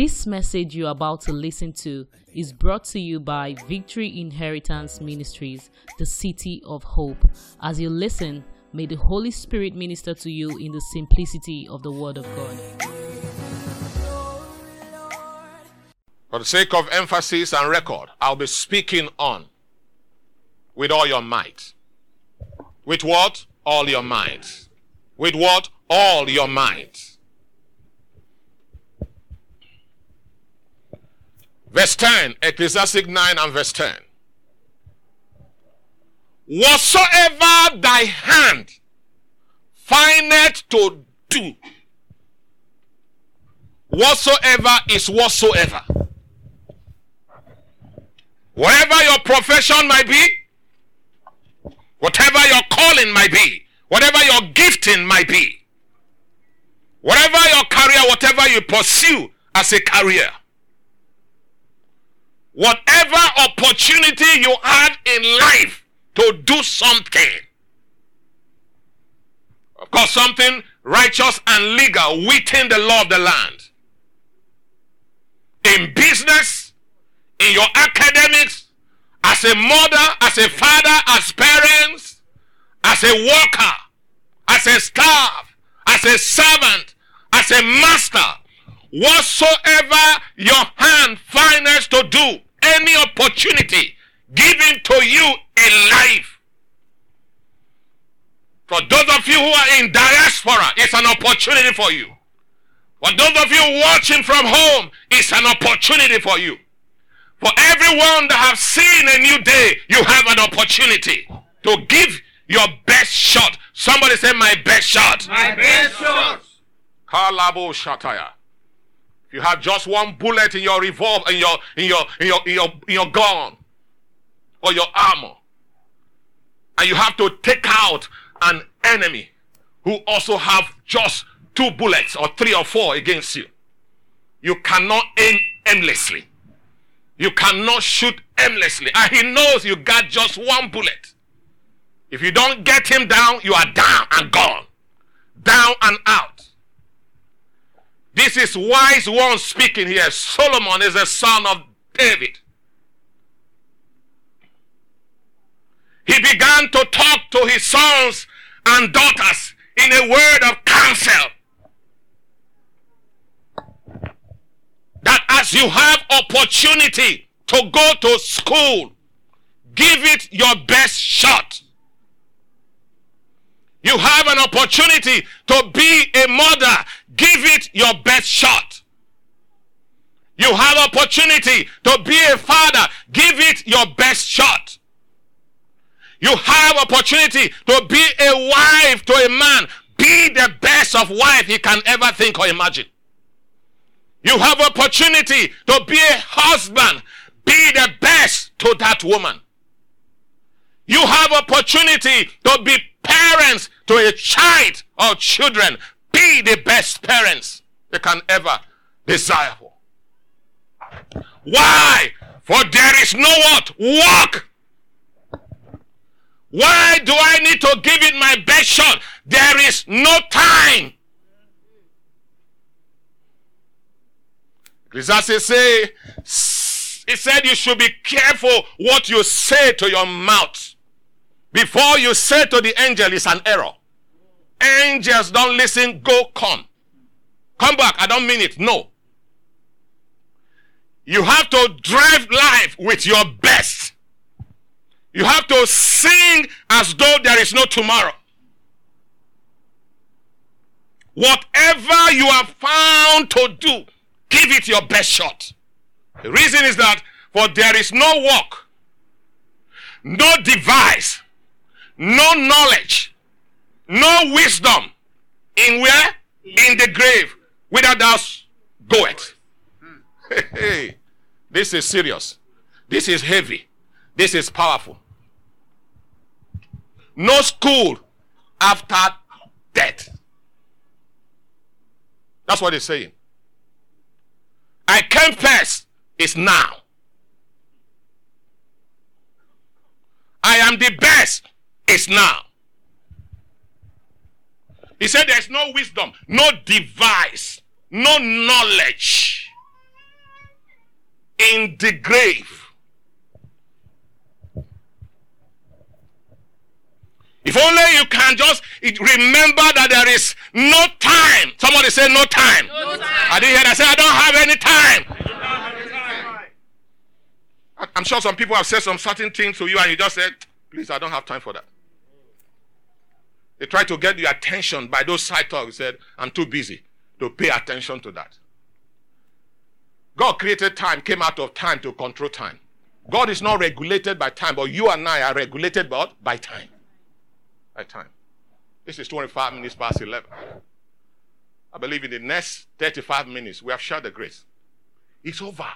This message you're about to listen to is brought to you by Victory Inheritance Ministries, the City of Hope. As you listen, may the Holy Spirit minister to you in the simplicity of the Word of God. For the sake of emphasis and record, I'll be speaking on with all your might. With what? All your might. With what? All your might. Verse 10, Ecclesiastic 9 and verse 10. Whatsoever thy hand findeth to do, whatsoever is whatsoever. Whatever your profession might be, whatever your calling might be, whatever your gifting might be, whatever your career, whatever you pursue as a career, whatever opportunity you had in life to do something, of course, something righteous and legal within the law of the land, in business, in your academics, as a mother, as a father, as parents, as a worker, as a staff, as a servant, as a master, whatsoever your hand finds to do, any opportunity given to you in life. For those of you who are in diaspora, it's an opportunity for you. For those of you watching from home, it's an opportunity for you. For everyone that have seen a new day, you have an opportunity to give your best shot. Somebody say, My best shot. My best shot. Kalabo Shataya. You have just one bullet in your revolver, in your in your in your in your in your gun or your armor, and you have to take out an enemy who also have just two bullets or three or four against you, you cannot aim aimlessly. You cannot shoot aimlessly, and he knows you got just one bullet. If you don't get him down, you are down and gone, down and out. This is wise one speaking here. Solomon is the son of David. He began to talk to his sons and daughters in a word of counsel. That as you have opportunity to go to school, give it your best shot. You have an opportunity to be a mother, give it your best shot. You have opportunity to be a father, give it your best shot. You have opportunity to be a wife to a man, be the best of wife he can ever think or imagine. You have opportunity to be a husband, be the best to that woman. You have opportunity to be parents to a child or children. Be the best parents they can ever desire for. Why? For there is no what? Work. Why do I need to give it my best shot? There is no time. Ecclesiastes say, he said you should be careful what you say to your mouth. Before you say to the angel, it's an error. Angels don't listen, go come. Come back, I don't mean it. No. You have to drive life with your best. You have to sing as though there is no tomorrow. Whatever you have found to do, give it your best shot. The reason is that for there is no work, no device, no knowledge, no wisdom in where? In the grave, whither thou goest. Hey, this is serious. This is heavy. This is powerful. No school after death. That's what he's saying. I came first is now. I am the best is now. He said there's no wisdom, no device, no knowledge. in the grave. If only you can just remember that there is no time. Somebody say no time. No time. I didn't hear that. I said I don't have any time. I'm sure some people have said some certain things to you and you just said, please, I don't have time for that. They try to get your attention by those side talks. Said, I'm too busy to pay attention to that. God created time, came out of time to control time. God is not regulated by time, but you and I are regulated by, by time by time. This is 25 minutes past 11. I believe in the next 35 minutes, we have shared the grace. It's over.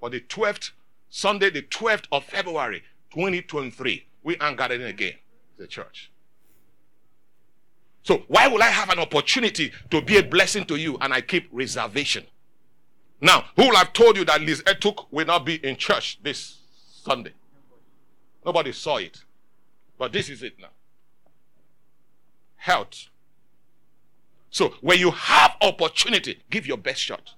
For the 12th, Sunday, the 12th of February, 2023, we are gathering again, the church. So, why will I have an opportunity to be a blessing to you and I keep reservation? Now, who will have told you that Liz Etuk will not be in church this Sunday? Nobody saw it. But this is it now. Health. So when you have opportunity, give your best shot.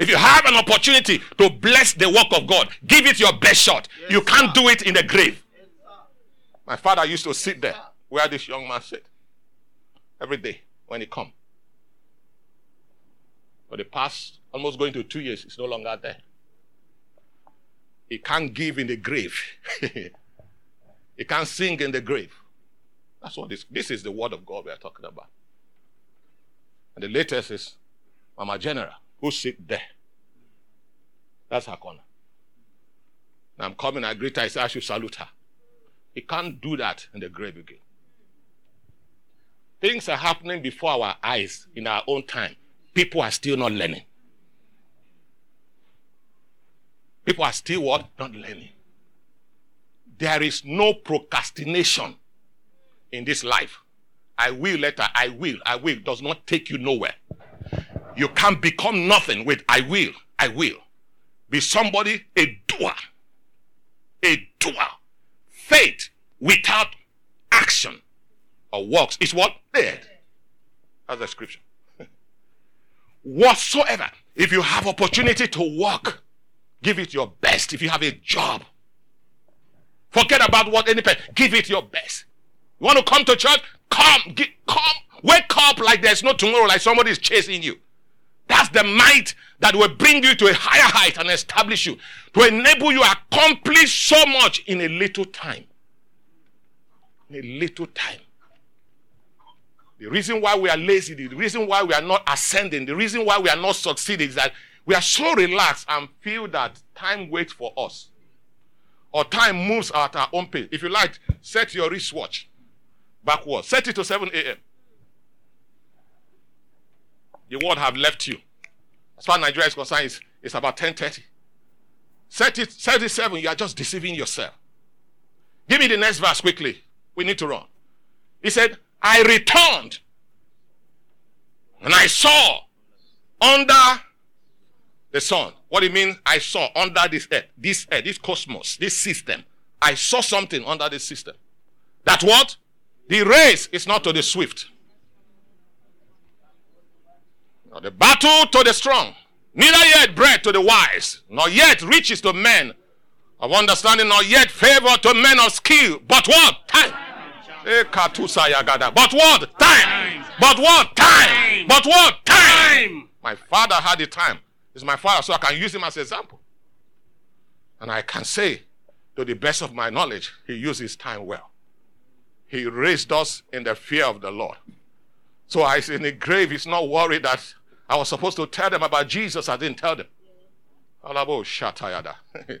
If you have an opportunity to bless the work of God, give it your best shot. Yes, you can't sir. do it in the grave. Yes, My father used to sit there where this young man sit every day when he come. For the past almost going to two years, he's no longer there. He can't give in the grave. He can't sing in the grave. That's what this this is the word of God we are talking about. And the latest is Mama General, who sit there. That's her corner. Now I'm coming, I greet her, I say I should salute her. He can't do that in the grave again. Things are happening before our eyes in our own time. People are still not learning. People are still what? Not learning. There is no procrastination in this life. I will later, I will, I will does not take you nowhere. You can't become nothing with I will, I will. Be somebody, a doer. A doer. Faith without action or works is what? Dead. That's the scripture. Whatsoever. If you have opportunity to work, give it your best. If you have a job, Forget about what any person. Give it your best. You want to come to church? Come, get, come. Wake up like there's no tomorrow, like somebody is chasing you. That's the might that will bring you to a higher height and establish you to enable you accomplish so much in a little time. In a little time. The reason why we are lazy, the reason why we are not ascending, the reason why we are not succeeding is that we are so relaxed and feel that time waits for us or time moves at our own pace. If you like, set your wristwatch backward. Set it to 7 a.m. The world have left you. As far as Nigeria is concerned, it's, it's about 10.30. Set it, set it 7. You are just deceiving yourself. Give me the next verse quickly. We need to run. He said, I returned and I saw under the sun. What do you mean? I saw under this earth, this earth, this cosmos, this system. I saw something under this system. That what? The race is not to the swift. Not the battle to the strong. Neither yet bread to the wise, nor yet riches to men of understanding, nor yet favor to men of skill. But what? Time. Eh, but what? Time. But what? Time. But what? Time. My father had the time. He's my father, so I can use him as an example. And I can say, to the best of my knowledge, he used his time well. He raised us in the fear of the Lord. So I in the grave, he's not worried that I was supposed to tell them about Jesus. I didn't tell them.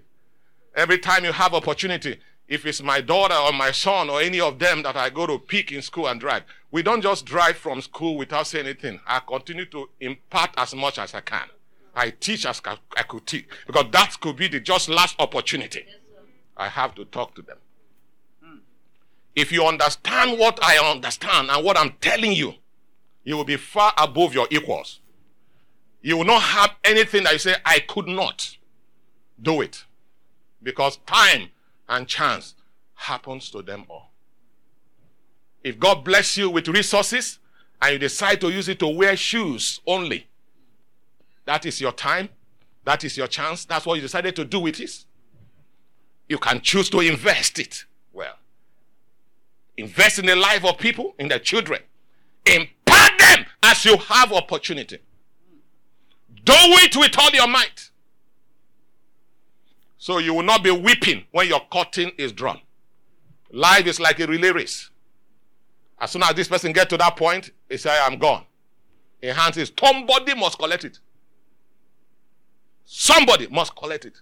Every time you have opportunity, if it's my daughter or my son or any of them that I go to pick in school and drive, we don't just drive from school without saying anything. I continue to impart as much as I can. I teach as I could teach. Because that could be the just last opportunity. I have to talk to them. Hmm. If you understand what I understand and what I'm telling you, you will be far above your equals. You will not have anything that you say, I could not do it. Because time and chance happens to them all. If God bless you with resources and you decide to use it to wear shoes only, that is your time. That is your chance. That's what you decided to do with it. You can choose to invest it well. Invest in the life of people, in their children. Impart them as you have opportunity. Do it with all your might. So you will not be weeping when your curtain is drawn. Life is like a relay race. As soon as this person get to that point, he say, I'm gone. In hands is somebody must collect it. Somebody must collect it.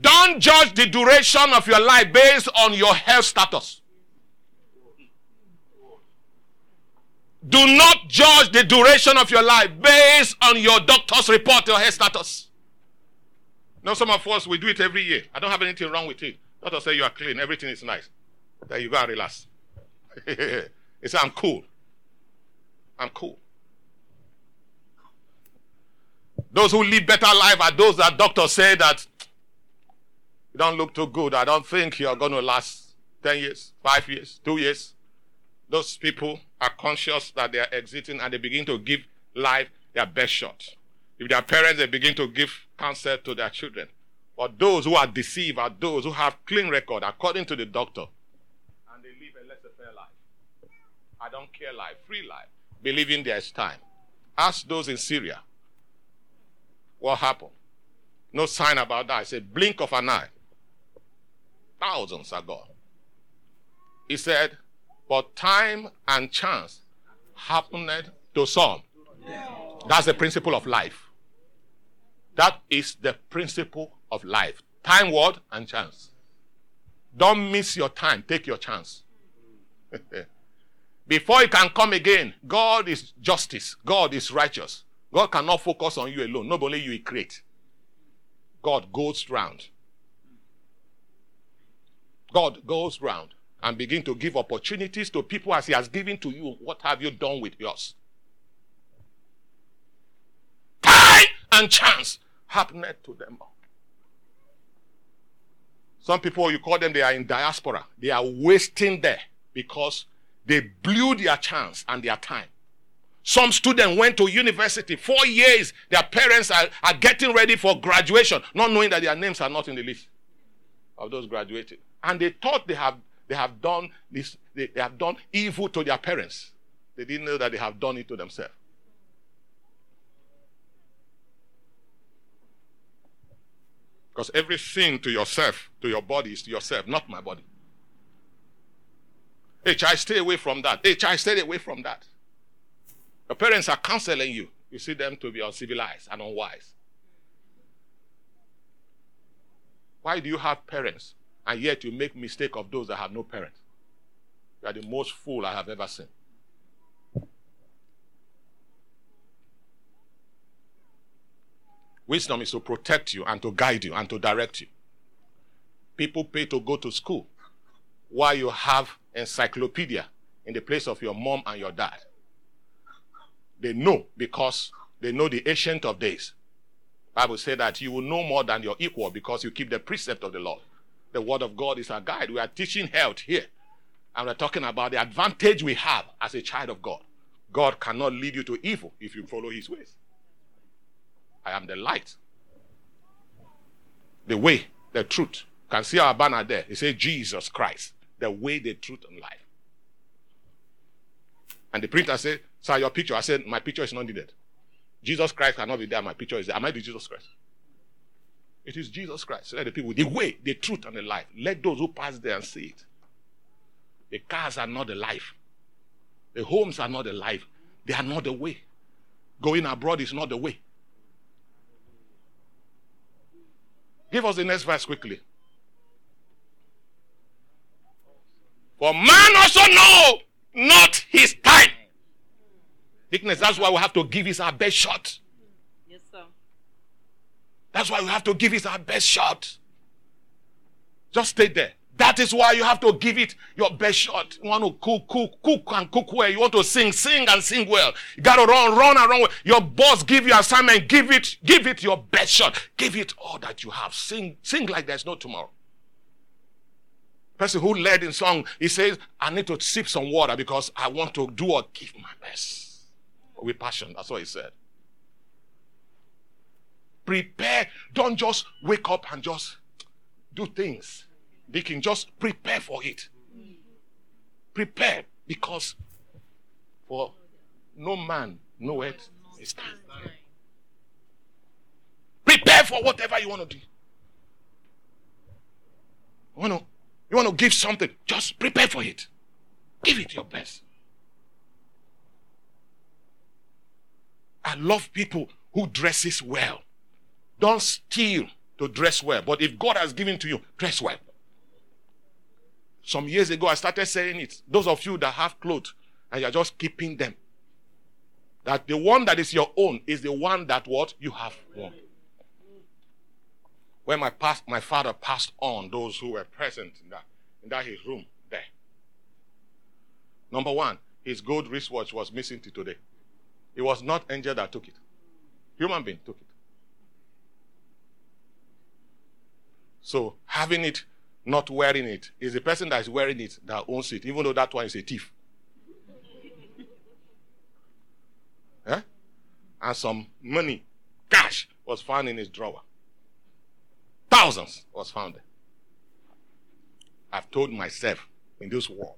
Don't judge the duration of your life based on your health status. Do not judge the duration of your life based on your doctor's report or health status. Now, some of us, we do it every year. I don't have anything wrong with it. Doctor say you are clean, everything is nice. There you go and relax. he said, I'm cool. I'm cool. Those who live better life are those that doctors say that you don't look too good. I don't think you're going to last 10 years, 5 years, 2 years. Those people are conscious that they are exiting and they begin to give life their best shot. If their parents, they begin to give counsel to their children. But those who are deceived are those who have clean record according to the doctor. And they live a laissez-faire life. I don't care life, free life, believing there is time. Ask those in Syria what happened. No sign about that. It's a blink of an eye. Thousands are gone. He said, but time and chance happened to some. That's the principle of life. That is the principle of life. Time, word, and chance. Don't miss your time. Take your chance. Before you can come again, God is justice. God is righteous. God cannot focus on you alone. Not only you create. God goes round. God goes round and begin to give opportunities to people as He has given to you. What have you done with yours? Time and chance happened to them Some people, you call them, they are in diaspora. They are wasting there because they blew their chance and their time. Some student went to university four years. Their parents are, are getting ready for graduation, not knowing that their names are not in the list of those graduated. And they thought they have they have done this, they, they have done evil to their parents. They didn't know that they have done it to themselves. Because everything to yourself, to your body, is to yourself, not my body. H, I stay away from that. H, I stay away from that. Your parents are counseling you. You see them to be uncivilized and unwise. Why do you have parents and yet you make mistake of those that have no parents? You are the most fool I have ever seen. Wisdom is to protect you and to guide you and to direct you. People pay to go to school while you have encyclopedia in the place of your mom and your dad. They know because they know the ancient of days. Bible said that you will know more than your equal because you keep the precept of the Lord. The word of God is our guide. We are teaching health here. And we're talking about the advantage we have as a child of God. God cannot lead you to evil if you follow his ways. I am the light, the way, the truth. You can see our banner there. It says Jesus Christ, the way, the truth, and life. And the printer said, Sir, your picture. I said, My picture is not needed. Jesus Christ cannot be there. My picture is there. Am I the Jesus Christ? It is Jesus Christ. Let the people, the way, the truth, and the life. Let those who pass there and see it. The cars are not the life. The homes are not the life. They are not the way. Going abroad is not the way. Give us the next verse quickly. For man also know not his time. Dickness, that's why we have to give his our best shot. Yes, sir. That's why we have to give his our best shot. Just stay there. That is why you have to give it your best shot. You want to cook, cook, cook and cook well. You want to sing, sing and sing well. You got to run, run and run well. Your boss give you assignment. Give it, give it your best shot. Give it all that you have. Sing, sing like there's no tomorrow. Person who led in song, he says, I need to sip some water because I want to do or give my best. With passion. That's what he said. Prepare. Don't just wake up and just do things. Deacon, just prepare for it. Prepare because for no man knoweth his time. Prepare for whatever you want to do. You want to, you want to give something, just prepare for it. Give it your best. I love people who dresses well. Don't steal to dress well. But if God has given to you, dress well. Some years ago, I started saying it. Those of you that have clothes and you're just keeping them, that the one that is your own is the one that what you have worn. When my past, my father passed on those who were present in that in that his room there. Number one, his gold wristwatch was missing to today. It was not angel that took it. Human being took it. So having it, not wearing it, is the person that is wearing it that owns it, even though that one is a thief. yeah? And some money, cash, was found in his drawer. Thousands was found there. I've told myself in this world,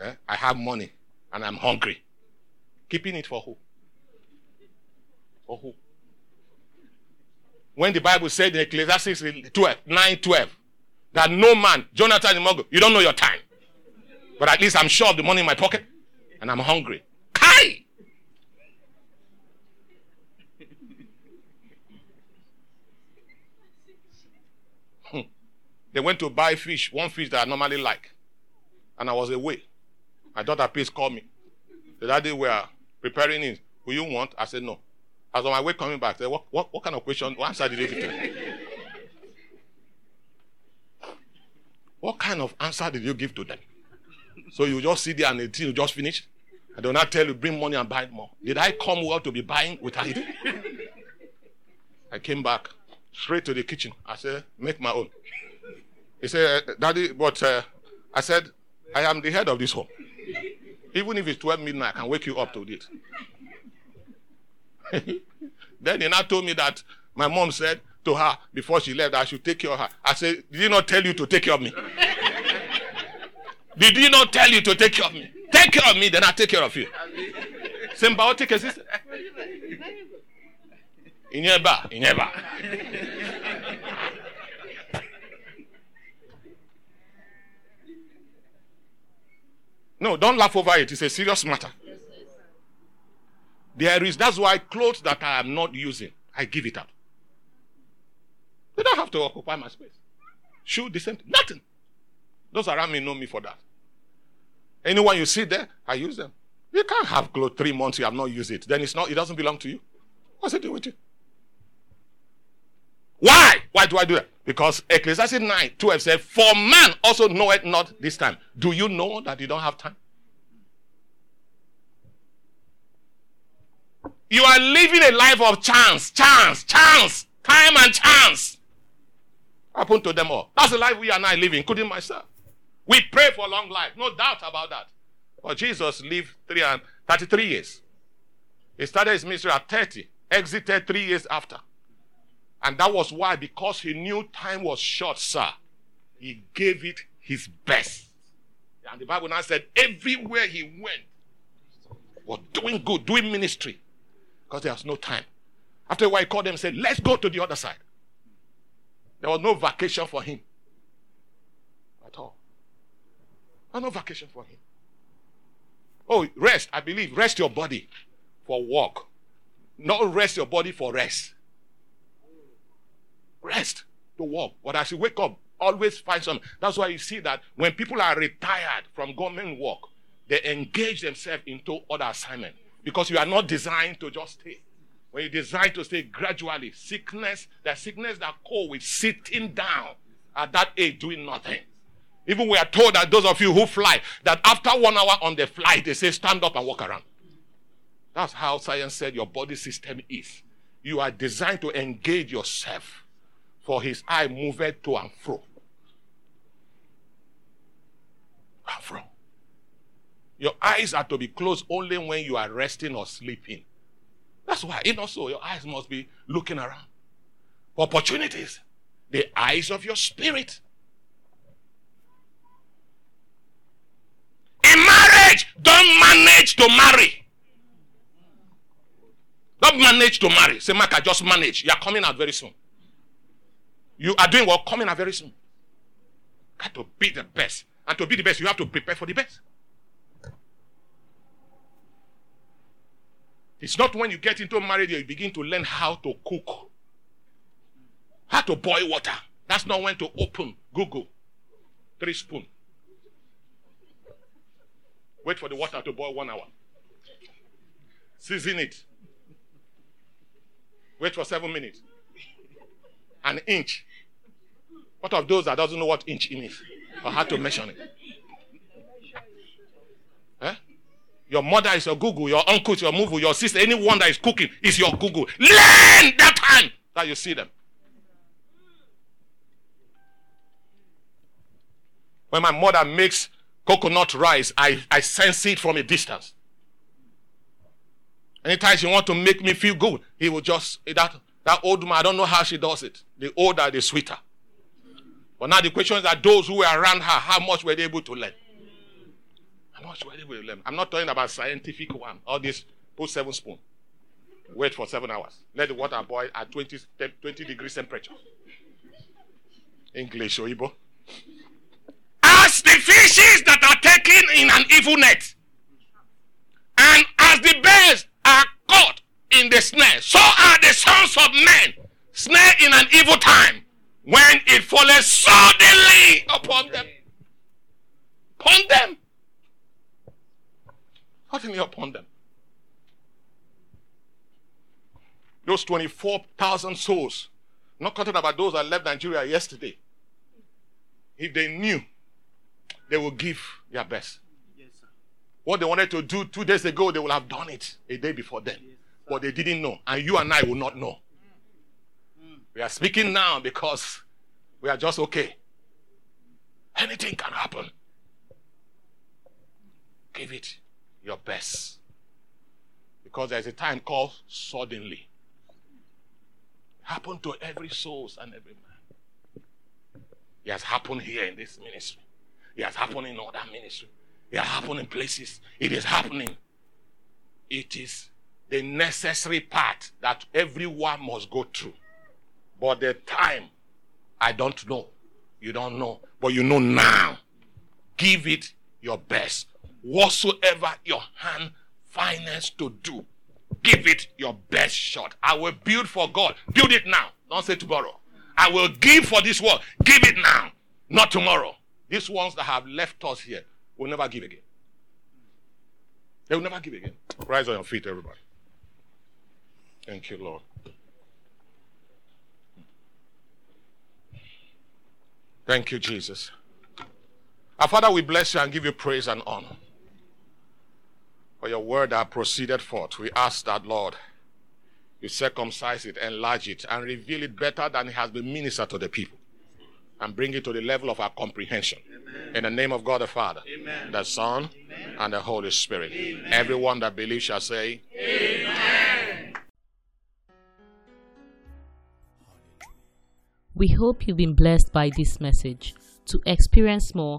eh, I have money and I'm hungry. Keeping it for who? For who? When the Bible said in Ecclesiastes 12, 9 12, that no man, Jonathan Imogo, you don't know your time. But at least I'm sure of the money in my pocket and I'm hungry. Kai! Hmm. They went to buy fish, one fish that I normally like. And I was away. My daughter, please call me. The daddy were preparing it. Will you want? I said no. I was on my way coming back. What, what, what kind of question, what answer did you give to? What kind of answer did you give to them? So you just sit there and thing you just finish? I do not tell you, bring money and buy more. Did I come well to be buying without it? I came back straight to the kitchen. I said, make my own. He said, Daddy, but uh, I said, I am the head of this home. Even if it's 12 midnight, I can wake you up to it. then he now told me that my mom said to her before she left I should take care of her. I said, Did he not tell you to take care of me? Did he not tell you to take care of me? Take care of me, then I'll take care of you. Symbiotic assistant. Inyeba, Inyeba. No, don't laugh over it. It's a serious matter. There is, that's why clothes that I am not using, I give it up. They don't have to occupy my space. Shoe, thing. Nothing. Those around me know me for that. Anyone you see there, I use them. You can't have clothes three months you have not used it. Then it's not, it doesn't belong to you. What's it doing with you? Why? Why do I do that? Because Ecclesiastes 9, 12 said, For man also knoweth not this time. Do you know that you don't have time? You are living a life of chance, chance, chance, time and chance. Happen to them all. That's the life we are now living, including myself. We pray for a long life, no doubt about that. But Jesus lived three and 33 years. He started his ministry at 30, exited three years after. And that was why, because he knew time was short, sir, he gave it his best. And the Bible now said, everywhere he went, was doing good, doing ministry because there was no time. After a while, he called them and said, Let's go to the other side. There was no vacation for him at all. No vacation for him. Oh, rest, I believe. Rest your body for work. Not rest your body for rest. Rest to work. But as you wake up, always find something. That's why you see that when people are retired from government work, they engage themselves into other assignments because you are not designed to just stay. When you design to stay gradually, sickness, the sickness that call with sitting down at that age doing nothing. Even we are told that those of you who fly, that after one hour on the flight, they say stand up and walk around. That's how science said your body system is. You are designed to engage yourself, for his eye moveth to and fro. And fro. Your eyes are to be closed only when you are resting or sleeping. That's why. If not so, your eyes must be looking around for opportunities. The eyes of your spirit. In marriage, don't manage to marry. Don't manage to marry. Say, I just manage. You are coming out very soon. You are doing well, coming out very soon. Got to be the best. And to be the best, you have to prepare for the best. It's not when you get into marriage you begin to learn how to cook, how to boil water. That's not when to open Google. Three spoon. Wait for the water to boil one hour. Season it. Wait for seven minutes. An inch. What of those that doesn't know what inch in is or how to measure it? Eh? Your mother is your Google, your uncle is your movie, your sister, anyone that is cooking is your Google. Learn that time that you see them. When my mother makes coconut rice, I, I sense it from a distance. Anytime she want to make me feel good, he will just that that old woman. I don't know how she does it. The older, the sweeter. But now the question is that those who were around her, how much were they able to learn? Much they to learn? I'm not talking about scientific one. All this put seven spoon. Wait for seven hours. Let the water boil at 20, 20 degrees temperature. English or Igbo. As the fishes that are taken in an evil net, and as the birds are caught in the snare, so are the sons of men snare in an evil time when it falls suddenly upon them. Upon them. Suddenly upon them. Those 24,000 souls, not counting about those that left Nigeria yesterday, if they knew, they would give their best. Yes, What they wanted to do two days ago, they would have done it a day before then. But they didn't know. And you and I will not know. Mm. Mm. We are speaking now because we are just okay. Anything can happen. Give it your best. Because there's a time called suddenly. Happened to every soul and every man. It has happened here in this ministry. It has happened in other ministry. It has happened in places. It is happening. It is the necessary part that everyone must go through. But the time, I don't know. You don't know. But you know now. Give it your best. Whatsoever your hand finds to do, give it your best shot. I will build for God. Build it now. Don't say tomorrow. I will give for this world. Give it now, not tomorrow. These ones that have left us here will never give again. They will never give again. Rise on your feet, everybody. Thank you, Lord. Thank you, Jesus. Our Father, we bless you and give you praise and honor for your word that proceeded forth. We ask that, Lord, you circumcise it, enlarge it, and reveal it better than it has been ministered to the people. And bring it to the level of our comprehension. Amen. In the name of God the Father, Amen. the Son, Amen. and the Holy Spirit. Everyone that believes shall say, Amen. We hope you've been blessed by this message. To experience more,